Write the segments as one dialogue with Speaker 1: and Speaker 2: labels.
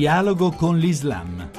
Speaker 1: Dialogo con l'Islam.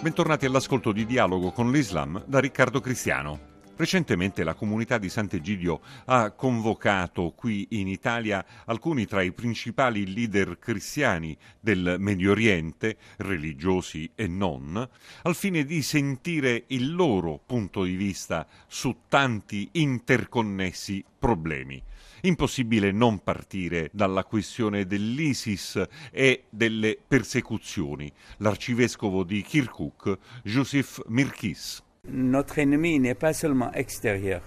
Speaker 2: Bentornati all'ascolto di Dialogo con l'Islam da Riccardo Cristiano. Recentemente la comunità di Sant'Egidio ha convocato qui in Italia alcuni tra i principali leader cristiani del Medio Oriente, religiosi e non, al fine di sentire il loro punto di vista su tanti interconnessi problemi. Impossibile non partire dalla questione dell'ISIS e delle persecuzioni. L'arcivescovo di Kirkuk, Joseph Mirkis.
Speaker 3: Notre ennemi n'est pas seulement extérieur,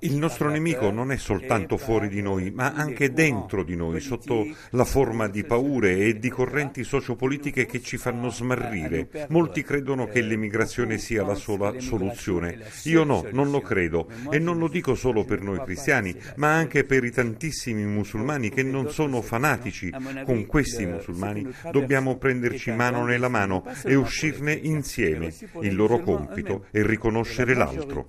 Speaker 3: il
Speaker 2: nostro nemico non è soltanto fuori di noi, ma anche dentro di noi, sotto la forma di paure e di correnti sociopolitiche che ci fanno smarrire. Molti credono che l'emigrazione sia la sola soluzione. Io no, non lo credo e non lo dico solo per noi cristiani, ma anche per i tantissimi musulmani che non sono fanatici. Con questi musulmani dobbiamo prenderci mano nella mano e uscirne insieme. Il loro compito è riconoscere l'altro.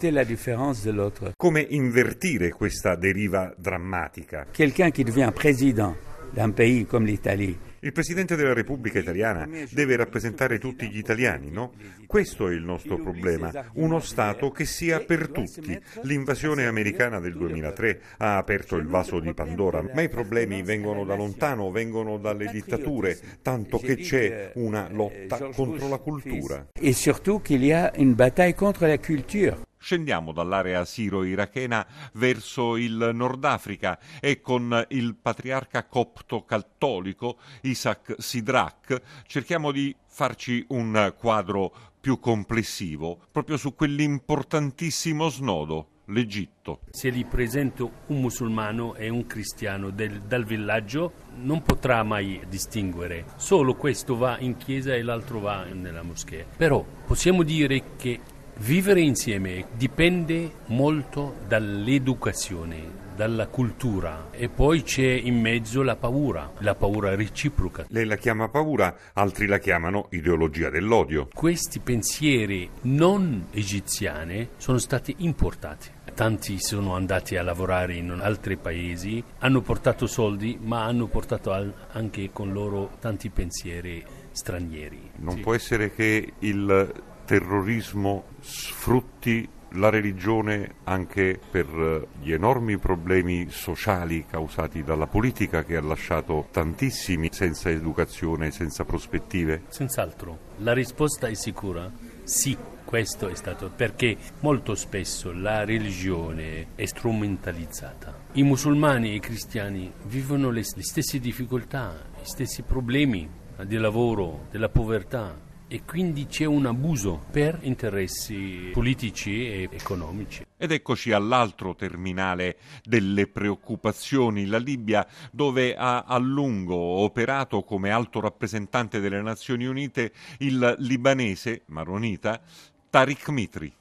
Speaker 2: Come invertire questa deriva drammatica?
Speaker 3: Quelqu'un qui devient président d'un pays comme l'Italie
Speaker 2: il Presidente della Repubblica italiana deve rappresentare tutti gli italiani, no? Questo è il nostro problema, uno Stato che sia per tutti. L'invasione americana del 2003 ha aperto il vaso di Pandora, ma i problemi vengono da lontano, vengono dalle dittature, tanto che c'è una lotta contro la cultura.
Speaker 3: E surtout qu'il y a une bataille contre la culture.
Speaker 2: Scendiamo dall'area siro-irachena verso il Nord Africa e con il patriarca copto cattolico Isaac Sidrak cerchiamo di farci un quadro più complessivo proprio su quell'importantissimo snodo l'Egitto.
Speaker 4: Se gli presento un musulmano e un cristiano del, dal villaggio, non potrà mai distinguere. Solo questo va in chiesa e l'altro va nella moschea. Però possiamo dire che Vivere insieme dipende molto dall'educazione, dalla cultura e poi c'è in mezzo la paura, la paura reciproca.
Speaker 2: Lei la chiama paura, altri la chiamano ideologia dell'odio.
Speaker 4: Questi pensieri non egiziani sono stati importati. Tanti sono andati a lavorare in altri paesi, hanno portato soldi, ma hanno portato anche con loro tanti pensieri stranieri.
Speaker 2: Non sì. può essere che il terrorismo sfrutti la religione anche per gli enormi problemi sociali causati dalla politica che ha lasciato tantissimi senza educazione, senza prospettive?
Speaker 4: Senz'altro. La risposta è sicura? Sì, questo è stato perché molto spesso la religione è strumentalizzata. I musulmani e i cristiani vivono le, stesse difficoltà, gli stessi problemi di lavoro, della povertà, e quindi c'è un abuso per interessi politici e economici.
Speaker 2: Ed eccoci all'altro terminale delle preoccupazioni, la Libia, dove ha a lungo operato come alto rappresentante delle Nazioni Unite il libanese maronita Tariq Mitri.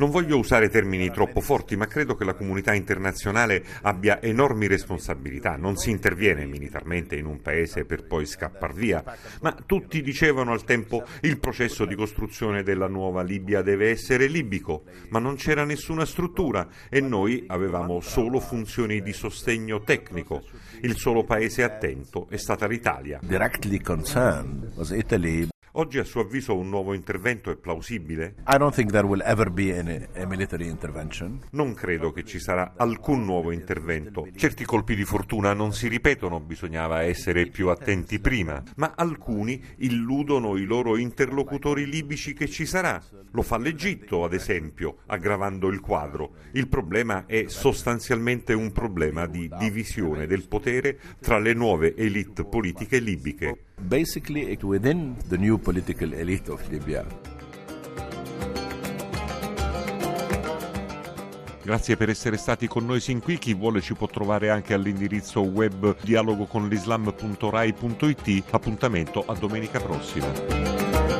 Speaker 2: Non voglio usare termini troppo forti, ma credo che la comunità internazionale abbia enormi responsabilità. Non si interviene militarmente in un paese per poi scappar via, ma tutti dicevano al tempo il processo di costruzione della nuova Libia deve essere libico, ma non c'era nessuna struttura e noi avevamo solo funzioni di sostegno tecnico. Il solo paese attento è stata l'Italia.
Speaker 5: Directly concerned was Italy
Speaker 2: Oggi a suo avviso un nuovo intervento è plausibile? Non credo che ci sarà alcun nuovo intervento. Certi colpi di fortuna non si ripetono, bisognava essere più attenti prima, ma alcuni illudono i loro interlocutori libici che ci sarà. Lo fa l'Egitto, ad esempio, aggravando il quadro. Il problema è sostanzialmente un problema di divisione del potere tra le nuove elite politiche libiche
Speaker 5: basically within the new political elite of Libya.
Speaker 2: Grazie per essere stati con noi sin qui. Chi vuole ci può trovare anche all'indirizzo web dialogoconlislam.rai.it. Appuntamento a domenica prossima.